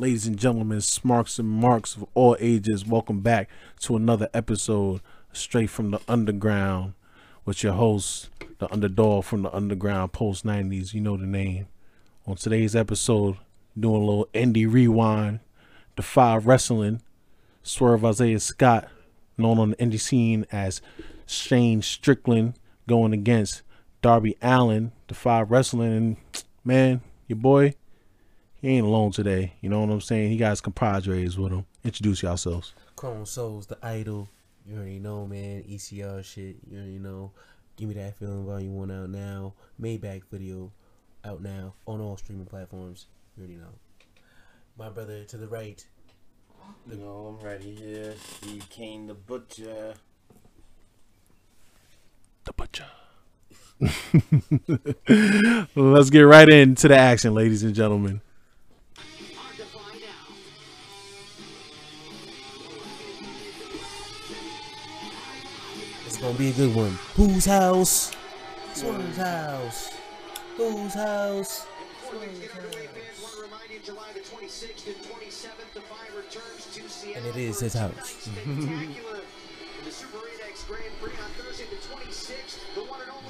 Ladies and gentlemen, smarks and marks of all ages, welcome back to another episode straight from the underground with your host, the underdog from the underground post 90s. You know the name. On today's episode, doing a little indie rewind, Defy Wrestling, Swerve Isaiah Scott, known on the indie scene as Shane Strickland, going against Darby Allin, Defy Wrestling. And man, your boy, he ain't alone today. You know what I'm saying? He got his compadres with him. Introduce yourselves. Chrome Souls, the idol. You already know, man. ECR shit. You already know. Give me that feeling volume one out now. Maybach video out now on all streaming platforms. You already know. My brother to the right. You know, I'm ready here. Steve Kane the Butcher. The Butcher. Let's get right into the action, ladies and gentlemen. Be a good one. Whose house? Swerve's house. Whose house? And it is his house.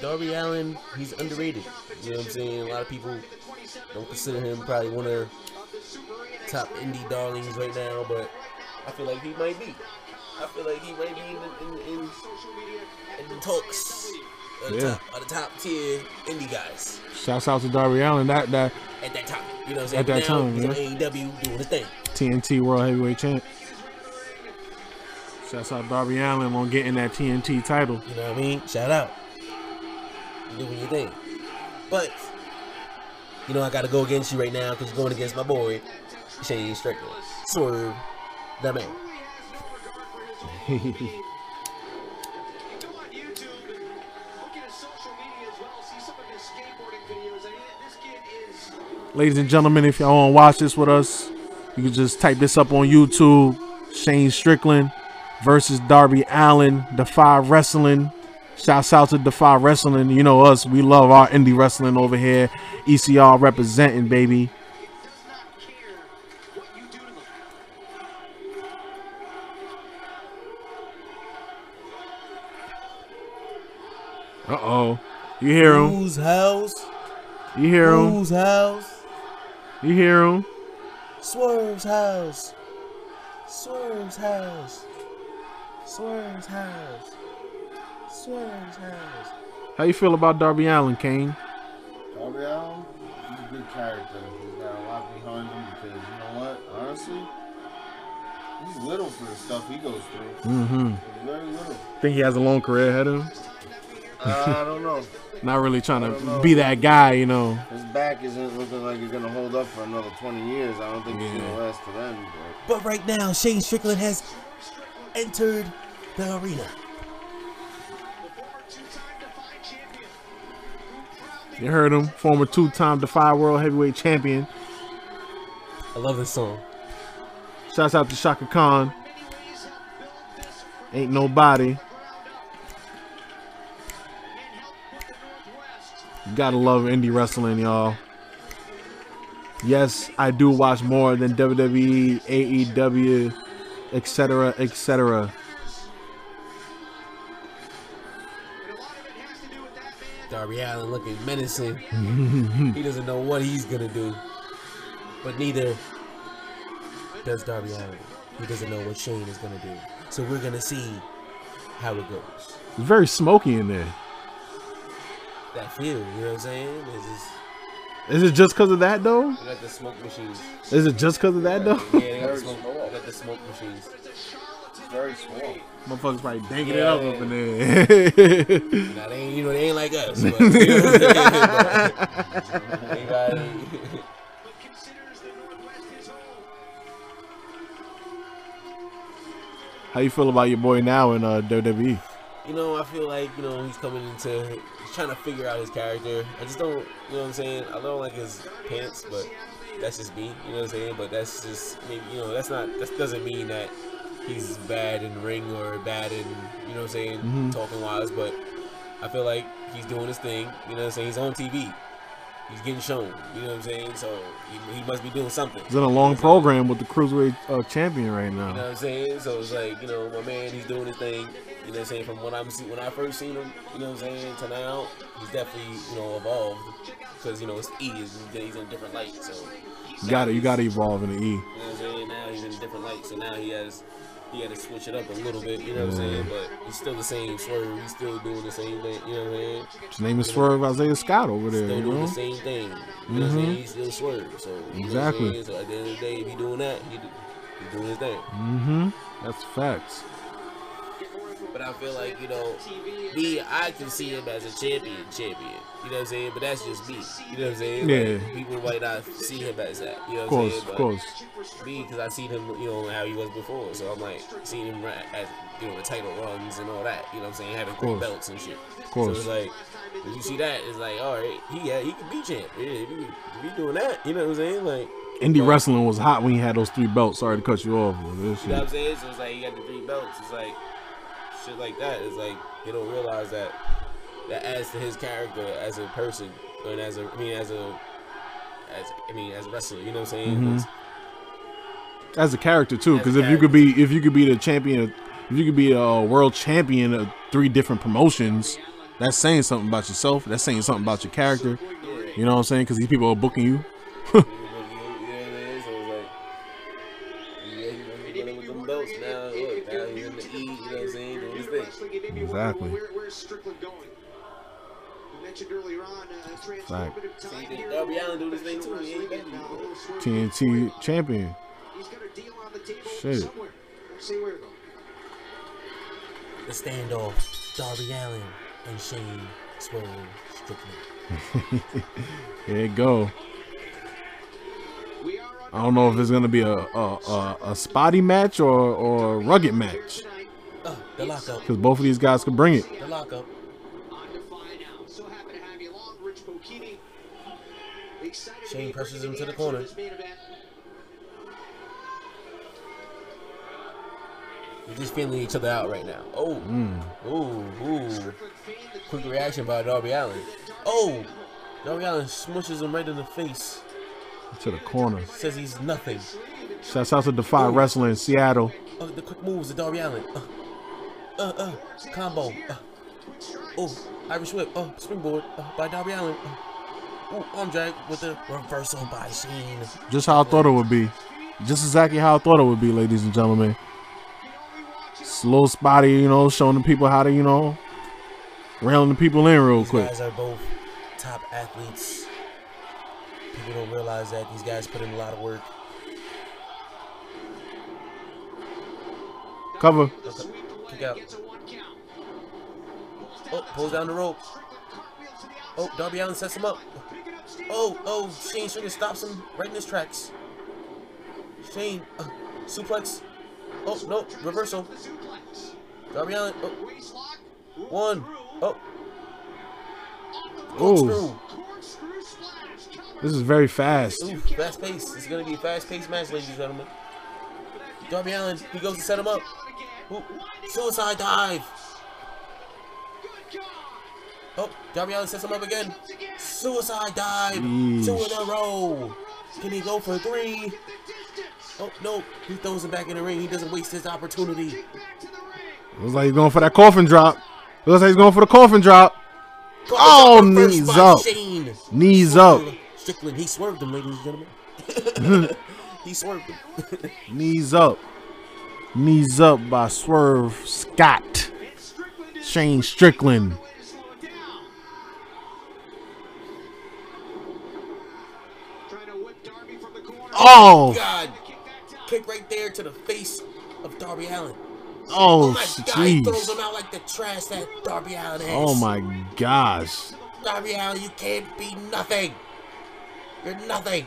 Darby Allin, he's underrated. You know what I'm saying? A lot of people don't consider him probably one of the top indie darlings right now, but I feel like he might be. I feel like he might be in, in, in the talks of the, Yeah. top, of the top tier indie guys Shouts out to Darby Allin. That that at that time. You know what I'm saying? At that now, time, yeah. AEW doing his thing. TNT World Heavyweight Champ. Shouts out Darby Allin on getting that TNT title. You know what I mean? Shout out. You doing your thing. But, you know, I got to go against you right now because you're going against my boy, Shane Strickland. Swerve, that man. Ladies and gentlemen, if y'all want to watch this with us, you can just type this up on YouTube. Shane Strickland versus Darby Allin, Defy Wrestling. Shouts out to Defy Wrestling. You know us, we love our indie wrestling over here. ECR representing, baby. Uh oh. You hear him. Whose house? You hear him. Whose house? You hear him. Swerve's house. Swerve's house. Swerve's house. Swerve's house. How you feel about Darby Allin, Kane? Darby Allin, he's a good character. He's got a lot behind him because, you know what? Honestly, he's little for the stuff he goes through. Mm-hmm. He's very little. Think he has a long career ahead of him. Uh, I don't know. Not really trying to be that guy, you know. His back isn't looking like it's going to hold up for another 20 years. I don't think he's gonna last to then. But right now, Shane Strickland has entered the arena. You heard him, former two-time Defy World Heavyweight Champion. I love this song. Shouts out to Chaka Khan. Ain't nobody. Gotta love indie wrestling, y'all. Yes, I do watch more than WWE, AEW, etc., etc. Darby Allin looking menacing. he doesn't know what he's gonna do. But neither does Darby Allin. He doesn't know what Shane is gonna do. So we're gonna see how it goes. It's very smoky in there. That feel, you know what I'm saying? It's just, Is it just because of that, though? you got the smoke machines. Is it just because of that, though? Yeah, they got the smoke, they got the smoke machines. It's very small. Motherfuckers probably danking it up yeah. up in there. Now they ain't, you know, they ain't like us. But, you know what I'm saying? But they got- How you feel about your boy now in uh, WWE? You know, I feel like you know he's coming into, he's trying to figure out his character. I just don't, you know what I'm saying? I don't like his pants, but that's just me. You know what I'm saying? But that's just, maybe, you know, that's not, that doesn't mean that he's bad in ring or bad in, you know what I'm saying, Mhm. talking wise. But I feel like he's doing his thing. You know what I'm saying? He's on TV. He's getting shown. You know what I'm saying? So he, he must be doing something. He's in a long program with the cruiserweight uh, champion right now. You know what I'm saying? So it's like, you know, my man, he's doing his thing. You know what I'm saying? From when I'm see, when I first seen him, you know what I'm saying, to now, he's definitely, you know, evolved. Because, you know, it's E, is he's in a different light. So, you got to You got to evolve in the E. You know what I'm saying? Now he's in a different light. So now he has, he had to switch it up a little bit, you know what I'm saying? But he's still the same swerve. He's still doing the same thing, you know what I'm saying? His name is Swerve Isaiah Scott over there. Still You doing know. the same thing. You know what I'm saying? He's still swerve. So, you know what I'm Exactly. So at the end of the day, if he doing that, he, do- he doing his thing. Mm-hmm. That's facts. But I feel like, you know, me, I can see him as a champion, champion. You know what I'm saying? But that's just me. You know what I'm saying? Yeah. Like, people might not see him as that. You know Of what I'm saying? of But course. Me, because I seen him, you know, how he was before. So I'm like, seeing him ra- at, you know, the title runs and all that. You know what I'm saying? Having three belts and shit. Of course. So it's like, when you see that, it's like, all right, he yeah, he can be champ. Yeah, if he, if he doing that, you know what I'm saying? Like, Indie wrestling was hot when he had those three belts. Sorry to cut you off. this You know what I'm saying? So it's like you got the three belts. It's like shit like that. It's like you don't realize that that adds to his character as a person and as a I mean as a as I mean as a wrestler. You know what I'm saying? Mhm. As a character too, because if you could be if you could be the champion, if you could be a world champion of three different promotions, that's saying something about yourself. That's saying something about your character. You know what I'm saying? Because these people are booking you. Exactly. Where, where's Strickland going? You mentioned earlier on uh, transformative time here. Darby Allin do this thing too? He ain't been and, uh. TNT champion. He's got a deal on the table Shit. somewhere. We'll see where though. The standoff. Darby Allin and Shane Swerve Strickland. There you go. We are on I don't know if it's gonna be a a, a, a spotty match or or a rugged match. Uh, the lockup. Because both of these guys could bring it. The lockup. On to find out. So happy to have you along, Rich Bocchini. Excited to Shane presses him to the corner. this main event. We're just feeling each other out right now. Oh, Mm. ooh, ooh. Strickland feigned the Quick reaction by Darby Allin. Oh, Darby Allin smushes him right in the face. To the corner. Says he's nothing. Shouts out to Defy Wrestling in Seattle. Oh, the quick moves of Darby Allin. Uh, uh, uh, combo. Uh, oh, Irish whip. Oh, springboard uh, by Darby Allin. Uh, oh, arm drag with the reversal by Shane. Just how I thought it would be. Just exactly how I thought it would be, ladies and gentlemen. It's a little spotty, you know, showing the people how to, you know, railing the people in real These quick. guys are both top athletes. People don't realize that these guys put in a lot of work. Cover. Kick out. Oh, pulls down the rope. Oh, Darby Allin sets him up. Oh, oh, Shane Strickland stops him right in his tracks. Shane, uh, suplex. Oh, no, reversal. Darby Allin, oh, one. Oh, Oh, corkscrew. this is very fast. Ooh, fast pace. It's gonna be a fast paced match, ladies and gentlemen. Darby Allin, he goes to set him up. Ooh, suicide dive. Oh, Allin sets him up again. Suicide dive. Two in a row. Can he go for three? Oh, no. He throws him back in the ring. He doesn't waste his opportunity. Looks like he's going for that coffin drop. Looks like he's going for the coffin drop. Oh, knees up. Shane. Knees up. Strickland, he swerved him, ladies and gentlemen. he swerved him. Knees up. Knees up by Swerve Scott. Shane Strickland. Oh, God. Kick right there to the face of Darby Allin. oh, oh my God, he throws him out like the trash that Darby Allin is. Oh my gosh. Darby Allin, you can't be nothing. You're nothing.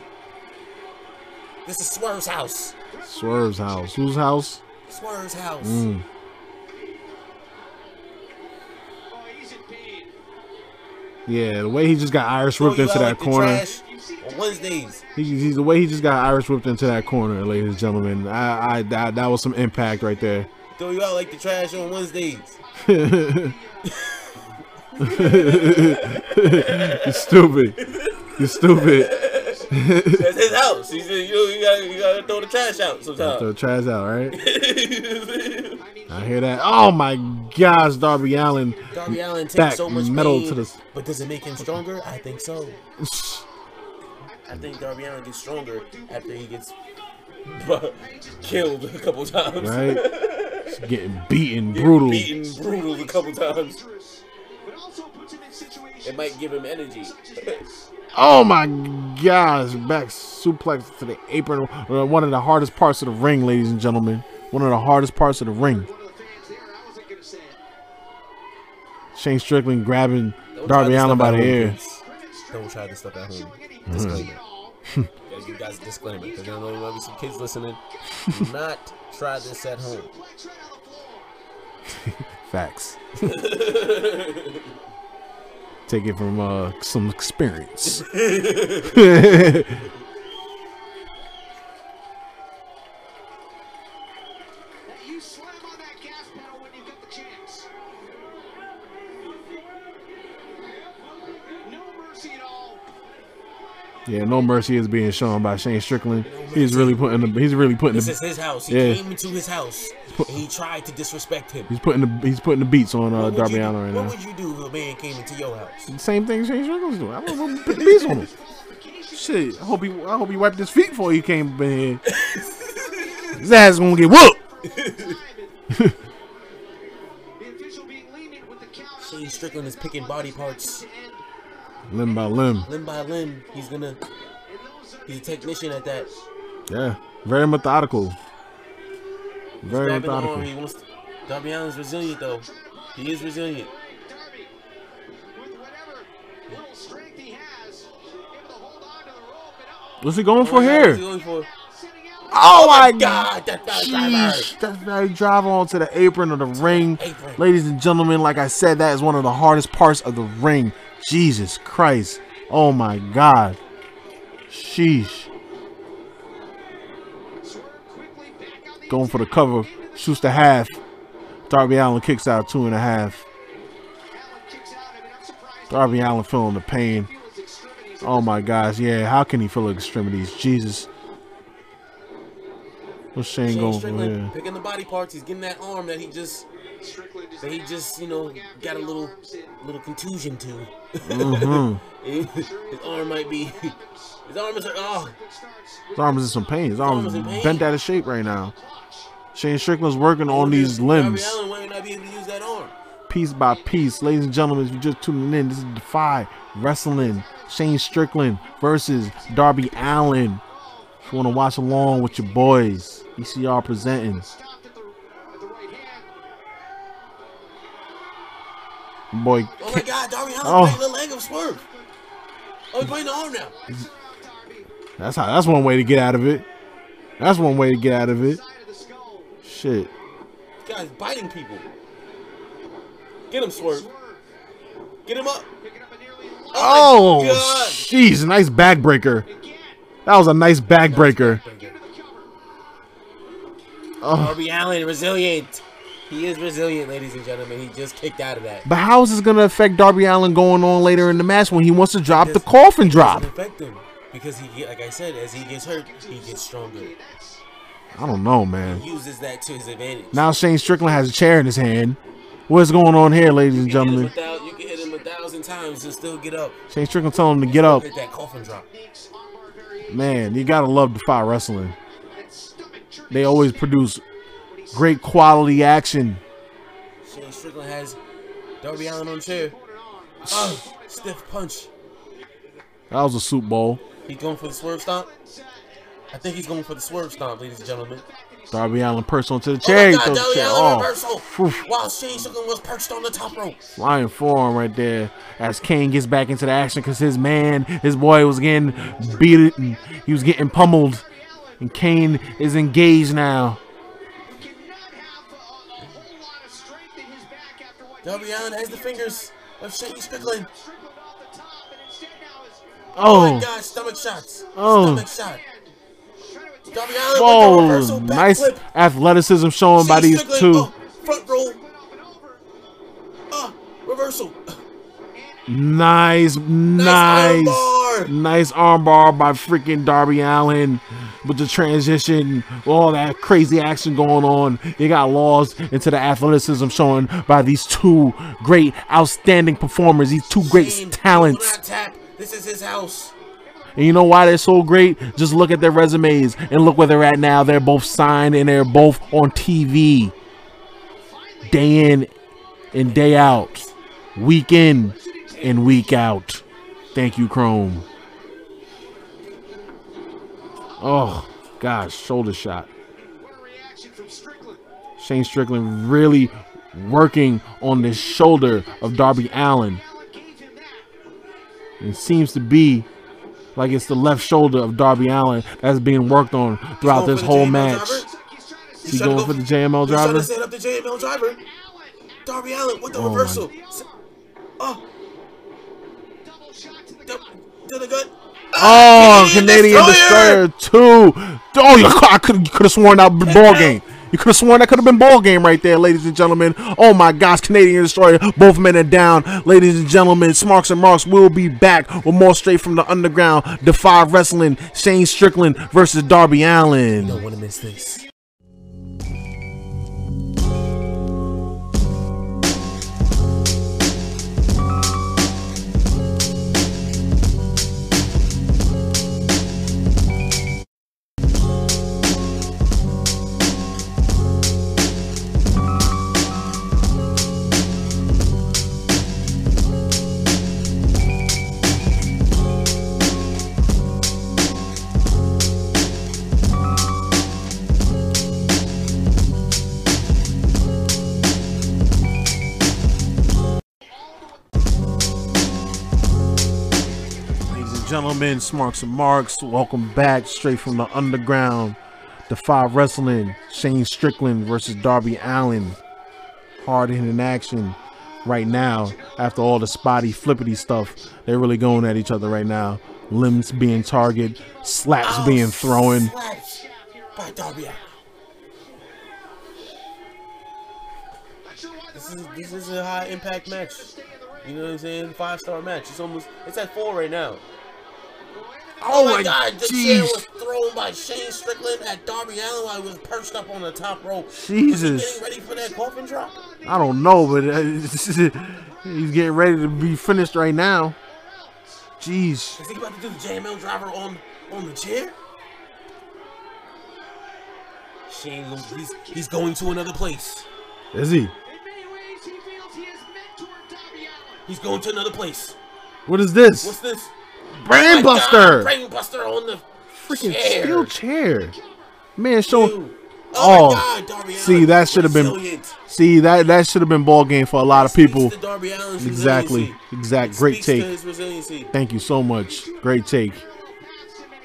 This is Swerve's house. Swerve's house. Whose house? Swerve's house. Mm. Yeah, the way he just got Irish whipped into that corner. Wednesdays. He, he's the way he just got Irish whipped into that corner, ladies and gentlemen. I, I that, that was some impact right there. Throw you out like the trash on Wednesdays. You're stupid. You're stupid. That's his house. He said, you, you, gotta, you gotta throw the trash out sometimes. Throw sometimes. trash out, right? I hear that. Oh my gosh, Darby Allin. Darby Allin takes so much metal pain, to the- but does it make him stronger? I think so. I think Darby Allin gets stronger after he gets killed a couple times. Right? He's getting beaten, brutal. Beaten brutal a couple times. But also puts him in situations It might give him energy. Oh my gosh, back suplex to the apron. Uh, One of the hardest parts of the ring, ladies and gentlemen. One of the hardest parts of the ring. one of the fans there. I wasn't gonna say it. Shane Strickland grabbing Don't Darby this Allin by the home, ear. Don't try this stuff at home. Disclaimer. Gotta give you guys a disclaimer because I know there might be some kids listening. Do not try this at home. Flex right on the floor. Facts. Take it from uh, some experience. yeah, no mercy is being shown by Shane Strickland. He's really putting the he's really putting This the is his house. He Yeah. came into his house and he tried to disrespect him. he's putting the he's putting the beats on uh, What Darby Allin right What now. would you do if a man came into your house? Same thing Shane Strickland's doing. I know, put the beats on him. Shit, I hope he I hope he wiped his feet before he came in here. His ass is gonna get whooped. The official being lenient with the count. Shane Strickland is picking body parts Limb by limb. limb by limb. He's gonna. And those are He's a technician at that. Yeah, very methodical. Very the arm. methodical. He wants. Darby Allin's resilient though. He is resilient. Darby, with whatever little strength he has, able to hold on to the rope and uh-oh, What's he going for Oh, yeah, what's he here? going for? sitting. Oh my God, that that driver. Sheesh, that's very drive onto the apron of the ring. apron. Ladies and gentlemen, like I said, that is one of the hardest parts of the ring. Jesus Christ. Oh my God. Sheesh. Swerve quickly back on the Going for the cover. Shoots the half. Darby Allin kicks out two and a half. Allin kicks out. I mean, I'm surprised Darby Allin feeling the pain. he feels extremities. Oh my gosh, yeah. How can he feel extremities? Jesus. What's Shane Shane going for here? picking the body parts. He's getting that arm that he just He just you know got a little little contusion to. Mhm. his arm might be. His arm is like oh. His arm is in some pain. His arm is arm is in pain. bent out of shape right now. Shane Strickland's working on these limbs. Allin might not be able to use that arm. piece by piece. Ladies and gentlemen, if you're just tuning in, this is Defy Wrestling. Shane Strickland versus Darby Allin. If you want to watch along with your boys, ECR presenting. Boy, Oh my God, Darby Allin Oh. the leg Swerve. Oh, he's breaking the arm now. That's how. That's one way to get out of it. That's one way to get out of it. side of the skull. Shit. This guy's biting people. Get him, Swerve. Get him up. picking up a nearly Oh, my oh, jeez, nice backbreaker. That was a nice backbreaker. Cover. Oh, Darby Allin, resilient. He is resilient, ladies and gentlemen. He just kicked out of that. but how is this gonna affect Darby Allin going on later in the match when he wants to drop the coffin drop? affect him because he, like I said, as he gets hurt, he gets stronger. I don't know, man. He uses that to his advantage. Now Shane Strickland has a chair in his hand. What's going on here, ladies and You can hit him gentlemen? a thou- you can hit him a thousand times and still get up. Shane Strickland telling him to get up. Hit that coffin drop. Makes armbar variation Man, you gotta love Defy Wrestling. and stomach churning. They always produce great quality action. Shane Strickland has Darby Allin on chair. Oh, stiff punch. That was a soup bowl. He's going for the swerve stomp. I think he's going for the swerve stomp, ladies and gentlemen. Darby Allin perched onto the Oh chair. my God, Darby chair Allin off. While Shane Strickland was perched on the top rope. Flying forearm right there as Kane gets back into the action because his man, his boy, was getting beat and he was getting pummeled. And Kane is engaged now. Darby Allin has the fingers of Shane Strickland. Strickland off the top and instead now is Oh, Oh, my God, stomach shots. Oh. Stomach shot. trying to attack Darby Allin whoa! reversal Nice backflip. athleticism shown by these Strickland, two. oh, front roll. up and over. Uh, reversal. Nice, Nice. nice. Armbar. Nice armbar by freaking Darby Allin with the transition, all that crazy action going on. You got lost into the athleticism shown by these two great, outstanding performers, these two great Shane, talents. tap. This is his house. And you know why they're so great? Just look at their resumes and look where they're at now. They're both signed and they're both on TV day in and day out, week in and week out. Thank you, Chrome. Oh, gosh, shoulder shot. What a reaction from Strickland. Shane Strickland really working on the shoulder of Darby Allin. Allin gave him that. It seems to be like it's the left shoulder of Darby Allin that's being worked on throughout this whole JML match. driver? He's He He's going go for the JML He's trying driver? to set up the JML driver. Darby Allin with the Oh reversal. S- Oh, to, the gut. Oh, ah, Canadian Destroyer two. Oh, you- I could you could have sworn that been ball game. You could have sworn that could have been ball game right there, ladies and gentlemen. Oh my gosh, Canadian Destroyer, both men are down, ladies and gentlemen. Smarks and Marks will be back with more straight from the underground. Defy Wrestling, Shane Strickland versus Darby Allin. You Don't want to miss this. Gentlemen, Smarks and Marks, welcome back straight from the underground. Defy Wrestling, Shane Strickland versus Darby Allin. Hard hitting action right now after all the spotty flippity stuff. They're really going at each other right now. Limbs being targeted, slaps Oh, being thrown. Slaps by Darby Allin. This is this is a high impact match. You know what I'm saying? Five star match. It's almost it's at four right now. Oh, my god, the chair was thrown by Shane Strickland at Darby Allin while he was perched up on the top rope. Jesus. Getting ready for that coffin drop? I don't know, but uh, he's getting ready to be finished right now. Jeez. Is he about to do the JML driver on on the chair? Shane, he's he's going to another place. Is he? In many ways, he feels he has mentored Darby Allin. He's going to another place. What is this? What's this? Brain Oh my God, Buster! Uh, Brainbuster on the Freaking chair. steel chair. Man, show. Dude. Oh, Oh, my God, see, that should have been- See that that should have been ball game for a lot of people. Exactly. Exact. Great take. Thank you so much. Great take.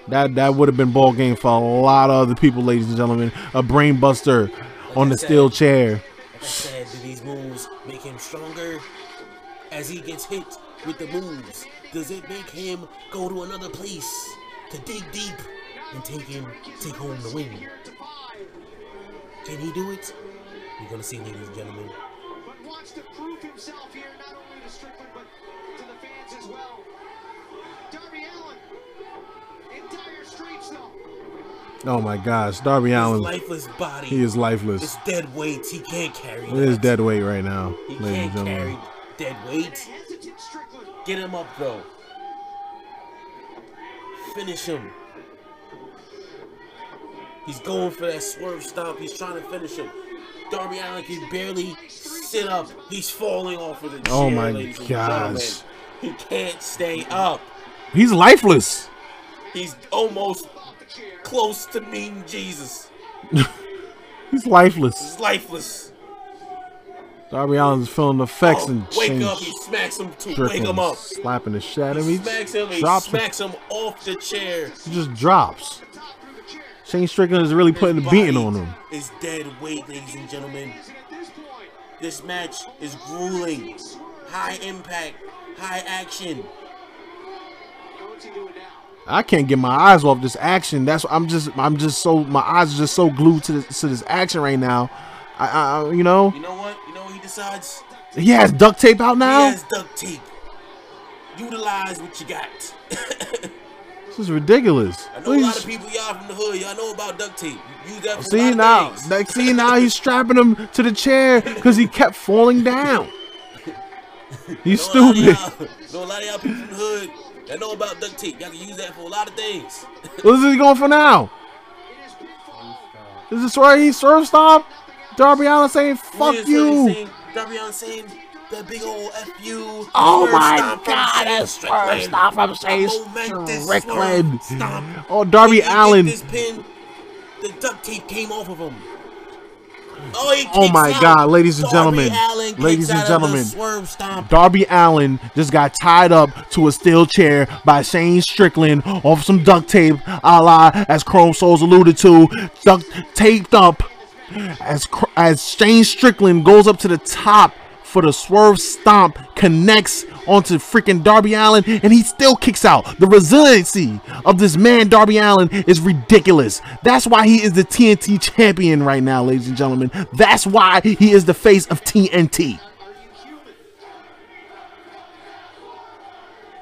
That that would have been ball game for a lot of other people, ladies and gentlemen. A brain buster on the steel chair. Like I said, do these moves make him stronger? As he gets hit with the moves, does it make him go to another place to dig deep and take him, take home the win? Can he do it? We're gonna see, ladies and gentlemen. But wants to prove himself here, not only to Strickland, but to the fans as well. Darby Allin in dire straits, though. Oh my gosh, Darby His Allin. lifeless body. He is lifeless. It's dead weight. He can't carry It is that. dead weight right now, He ladies and can't gentlemen. carry dead weight. Hesitant Strickland. Get him up, though. Finish him. He's going for that swerve stomp. He's trying to finish him. Darby Allin can barely sit up. He's falling off of the oh chair. Oh my gosh. He can't stay up. He's lifeless. He's almost close to meeting Jesus. He's lifeless. He's lifeless. Darby Allin's feeling the effects Oh, and wake change. up. He smacks him to wake Strickland him up. slapping the shit out of him. He smacks him. He drops him. smacks him off the chair. He just drops. Top through the chair. Shane Strickland is really putting the beating on him. Is dead weight, ladies and gentlemen. This match is grueling. High impact, high action. what's he doing now? I can't get my eyes off this action. That's I'm just I'm just so my eyes are just so glued to this to this action right now. I, I you know You know what? You know what he has duct tape out now? He now. has duct tape. utilize what you got. This is ridiculous. I know a lot of people y'all from the hood. Y'all know about duct tape. You use that See now, things. like, see now he's strapping him to the chair because he kept falling down. He's Know a lot of stupid. y'all- Know a lot of y'all people from the hood that know about duct tape. Y'all can use that for a lot of things. What is he going for now? This is this where he serve stop? Darby Allin saying "fuck you." he's saying- Darby Allin saying that big old F you. Oh my God, that's swerve Strickland. stop from A Shane Strickland. Oh, Darby When he Allin. This pin, the duct tape came off of him. Oh, Oh my out. God, ladies and Darby gentlemen. Ladies and out of the gentlemen. Darby Allin just got tied up to a steel chair by Shane Strickland off some duct tape, a la as Chrome Souls alluded to, duct taped up as as Shane Strickland goes up to the top for the swerve stomp, connects onto freaking Darby Allin, and he still kicks out. The resiliency of this man, Darby Allin, is ridiculous. That's why he is the TNT champion right now, ladies and gentlemen. That's why he is the face of TNT. Gotta love human?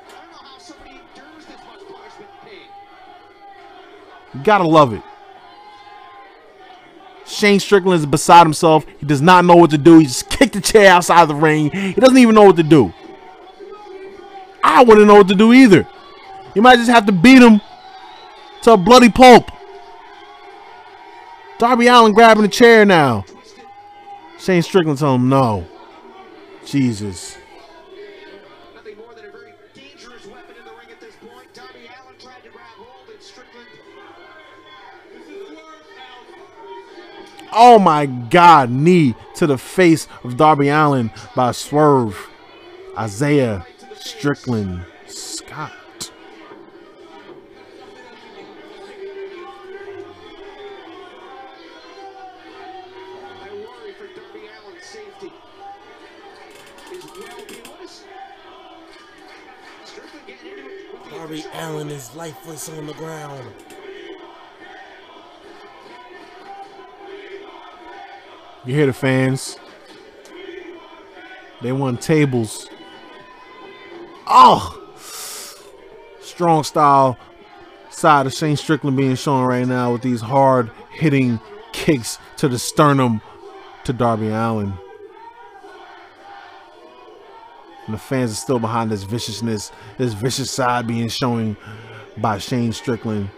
I don't know how somebody endures this much punishment and pain. You gotta love it. Shane Strickland is beside himself. He does not know what to do. He just kicked the chair outside the ring. He doesn't even know what to do. I wouldn't know what to do either. You might just have to beat him to a bloody pulp. Darby Allin grabbing the chair now. Shane Strickland telling him no. Jesus. Oh my God, knee to the face of Darby Allin by Swerve. Isaiah Strickland Scott. Darby? Allin is lifeless on the ground. You hear the fans? They won tables. Oh! Strong style side of Shane Strickland being shown right now with these hard hitting kicks to the sternum to Darby Allin. And the fans are still behind this viciousness, this vicious side being shown by Shane Strickland.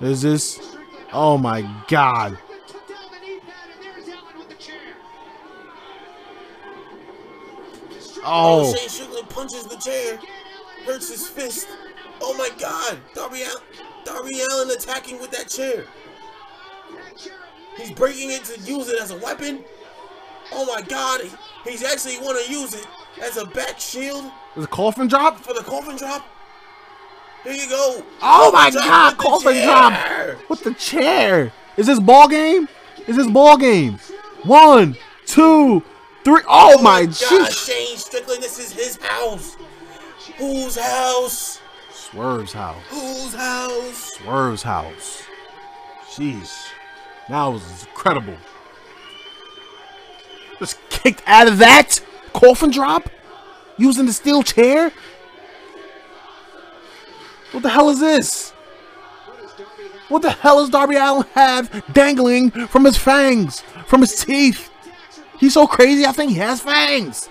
Is this all a chess game on Darby Allin's part? Is this? Oh my God. Strickland took down the knee pad, and there's Allin with the chair. Oh. Shane Strickland punches the chair, hurts his fist. Oh my God, Darby Allin, Darby Allin attacking with that chair. He's breaking it to use it as a weapon. Oh my God, he's actually want to use it as a back shield a coffin drop? for the coffin drop. Here you go. Oh my god, coffin drop with the chair. Is this ball game? Is this ball game? One, two, three. Oh, oh my God, jeez. Shane Strickland, this is his house. Whose house? Swerve's house. Whose house? Swerve's house. Jeez. That was incredible. Just kicked out of that coffin drop using the steel chair. What the hell is this? What the hell does Darby Allin have dangling from his fangs, from his teeth? He's so crazy, I think he has fangs.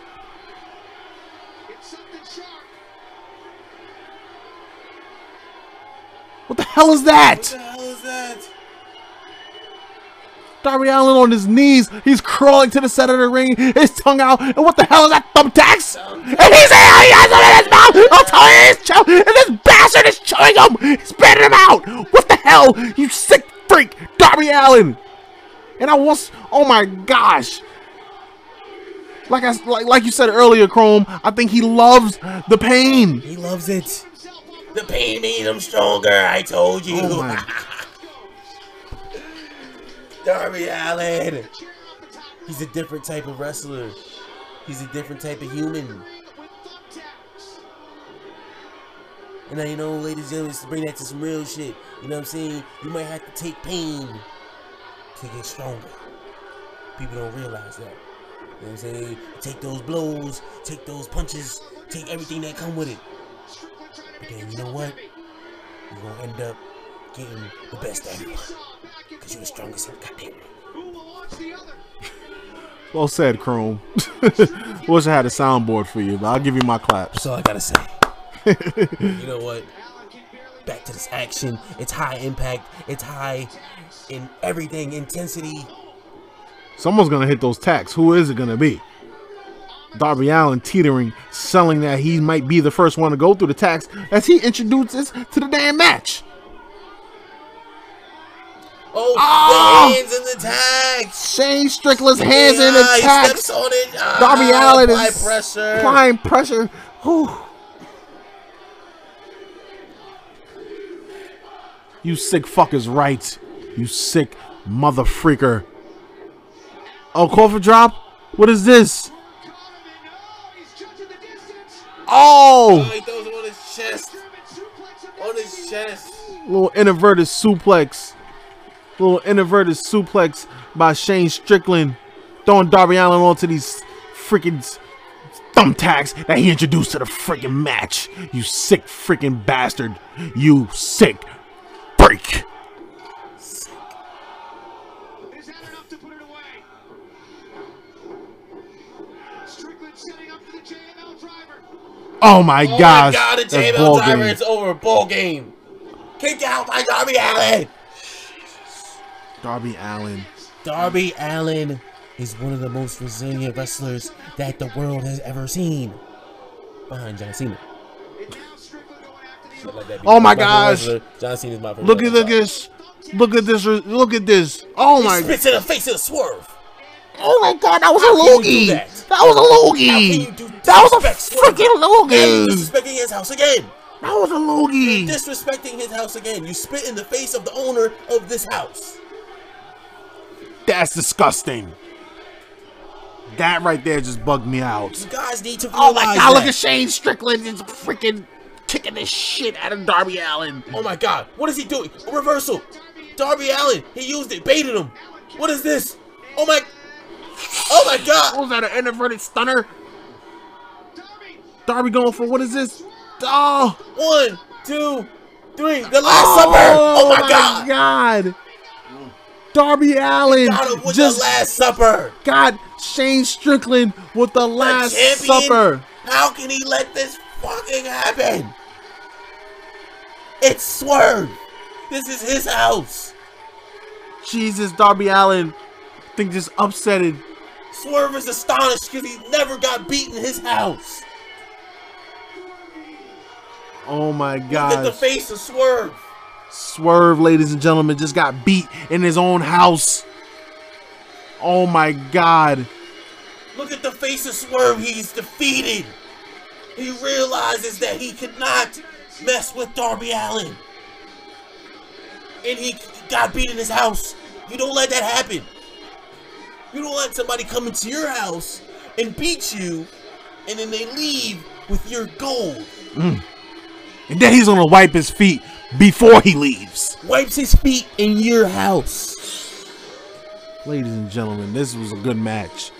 What the hell is that? Darby Allin on his knees. He's crawling to the center of the ring, his tongue out. And what the hell is that? Thumbtacks? And he's he has them in his mouth. I'll tell you, he's chow- and this bastard is chewing him. He's spitting him out. What the hell? You sick freak, Darby Allin. And I was, oh my gosh. Like I like, like you said earlier, Chrome, I think he loves the pain. He loves it. The pain made him stronger. I told you. Oh my Darby Allin. He's a different type of wrestler. He's a different type of human. And now you know, ladies and gentlemen, to bring that to some real shit. You know what I'm saying? You might have to take pain to get stronger. People don't realize that. You know what I'm saying? Take those blows, take those punches, take everything that come with it. But then you know what? You're gonna end up getting the best of everyone. Cause you're the strongest in goddamn ring. Who will launch the other? Well said, Chrome. Wish I had a soundboard for you, but I'll give you my claps. That's all I gotta say. you know what? Back to this action. It's high impact. It's high in everything. Intensity. Someone's gonna hit those tacks. Who is it gonna be? Darby Allin teetering, selling that he might be the first one to go through the tax as he introduces to the damn match. Oh, the hands in the tags. Shane Strickland's hands in Yeah, the he tax. steps on it. Ah, Darby Allin apply is pressure. applying pressure. Whew. You sick fuckers, right? You sick mother freaker. Oh, call for drop? What is this? In. Oh, he's judging the distance. Oh, Oh, he throws him on his chest. German suplex him On his chest. little inverted suplex. Little inverted suplex by Shane Strickland. Throwing Darby Allin onto these freaking thumbtacks that he introduced to the freaking match. You sick freaking bastard. You sick freak. Is that enough to put it away? Strickland setting up for the JML driver. Oh my Oh gosh. my god, the That's JML ball driver, game. it's over. Ball game. Kick out by Darby Allin. Darby Allin. Darby Allin is one of the most resilient wrestlers that the world has ever seen. Behind John Cena. And now Strickland going after the Let that be Oh my gosh. John Cena is my favorite. Look at look at this. Look at this. Look at this. Oh my Spits in the face of the swerve. Oh my god, that was How a can you loogie. that? That was a How can loogie. That was a disrespect freaking And you loogie. disrespecting his house again. That was a loogie. Disrespecting his house again. You spit in the face of the owner of this house. That's disgusting. That right there just bugged me out. You guys need to Oh my god, look at Shane Strickland is freaking kicking the shit out of Darby Allin. Oh my god, what is he doing? A reversal. Darby Allin, he used it, baited him. What is this? Oh my. Oh my god. was that an inverted stunner? Darby. Darby going for what is this? Oh, One, two, three. The last supper. Oh, oh my god. god. Darby Allin with just the last supper. got Shane Strickland with the The last champion? supper. How can he let this fucking happen? It's Swerve. This is his house. Jesus, Darby Allin, I think just upset it. Swerve is astonished because he never got beat in his house. Oh my god! Look at the face of Swerve. Swerve, ladies and gentlemen, just got beat in his own house. Oh my God. Look at the face of Swerve. He's defeated. He realizes that he could not mess with Darby Allin. And he got beat in his house. You don't let that happen. You don't let somebody come into your house and beat you, and then they leave with your gold. Mm. And then he's gonna wipe his feet before he leaves. Wipes his feet in your house. Ladies and gentlemen, this was a good match.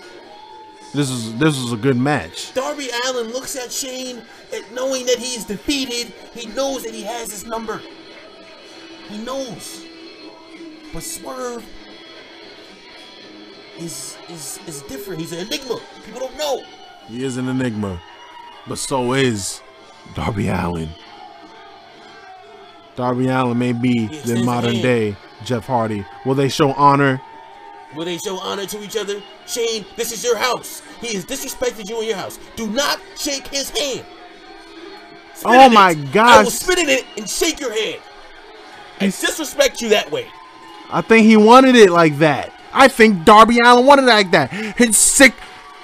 This was this was a good match. Darby Allin looks at Shane and knowing that he is defeated. He knows that he has his number. He knows. But Swerve is is is different. He's an enigma. People don't know. He is an enigma, but so is Darby Allin. Darby Allin may be He the modern day Jeff Hardy. Will they show honor? Will they show honor to each other? Shane, this is your house. He has disrespected you in your house. Do not shake his hand. Spit Oh my god. I gosh. will spit in it and shake your hand. And He's- disrespect you that way. I think he wanted it like that. I think Darby Allin wanted it like that. His sick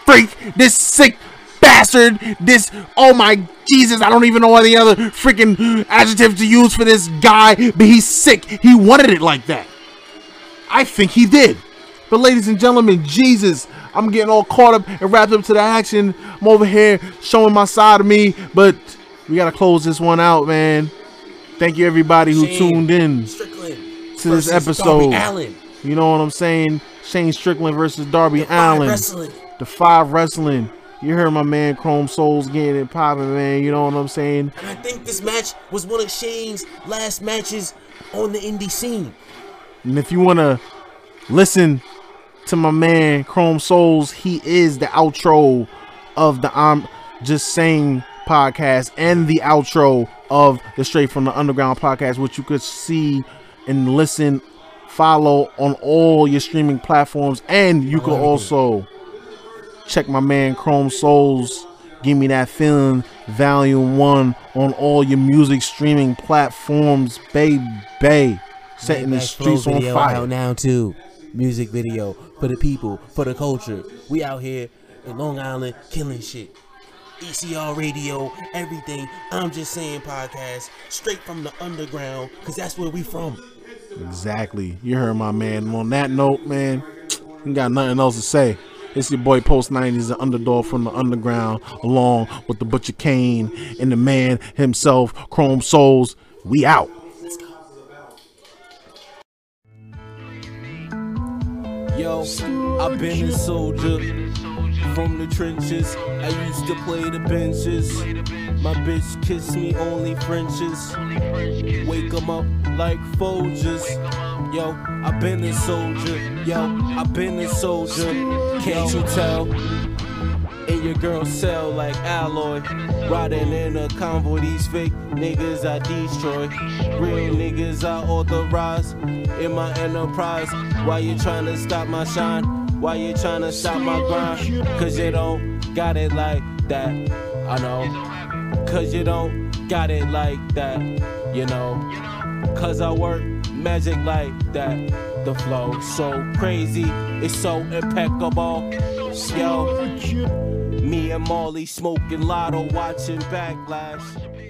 freak, this sick bastard, this oh my Jesus, I don't even know any other freaking adjective to use for this guy, but he's sick. He wanted it like that. I think he did. But ladies and gentlemen, Jesus, I'm getting all caught up and wrapped up to the action. I'm over here showing my side of me, but we gotta close this one out, man. Thank you everybody who Shane tuned in Strickland to this episode. You know what I'm saying? Shane Strickland versus Darby Defy Allin. Wrestling. Defy Wrestling. You heard my man Chrome Souls getting it popping, man. You know what I'm saying? And I think this match was one of Shane's last matches on the indie scene. And if you want to listen to my man Chrome Souls, he is the outro of the I'm Just Saying podcast and the outro of the Straight from the Underground podcast, which you could see and listen, follow on all your streaming platforms. And you can also check my man Chrome Souls. Give me that feeling, volume one on all your music streaming platforms, baby. Setting the streets on fire. Out now too. Music video for the people, for the culture. We out here in Long Island killing shit. ECR radio, everything. I'm just saying podcast straight from the underground because that's where we from. Exactly. You heard my man. And on that note, man, you got nothing else to say. It's your boy Post 90s, the underdog from the underground, along with the Butcher Kane and the man himself, Chrome Souls. We out. Yo, I've been a soldier from the trenches. I used to play the benches. My bitch kiss me only Frenches. Wake 'em up like Folgers. Yo, I've been a soldier. Yo, I've been a soldier. Can't you tell? In your girl's cell like alloy. Riding in a convoy, these fake niggas I destroy. Real niggas I authorize in my enterprise. Why you trying to stop my shine? Why you trying to stop my grind? Cause you don't got it like that. I know. Cause you don't got it like that. You know. Cause I work magic like that. The flow so crazy, it's so impeccable. Yo, me and Molly smoking lotto, watching backlash.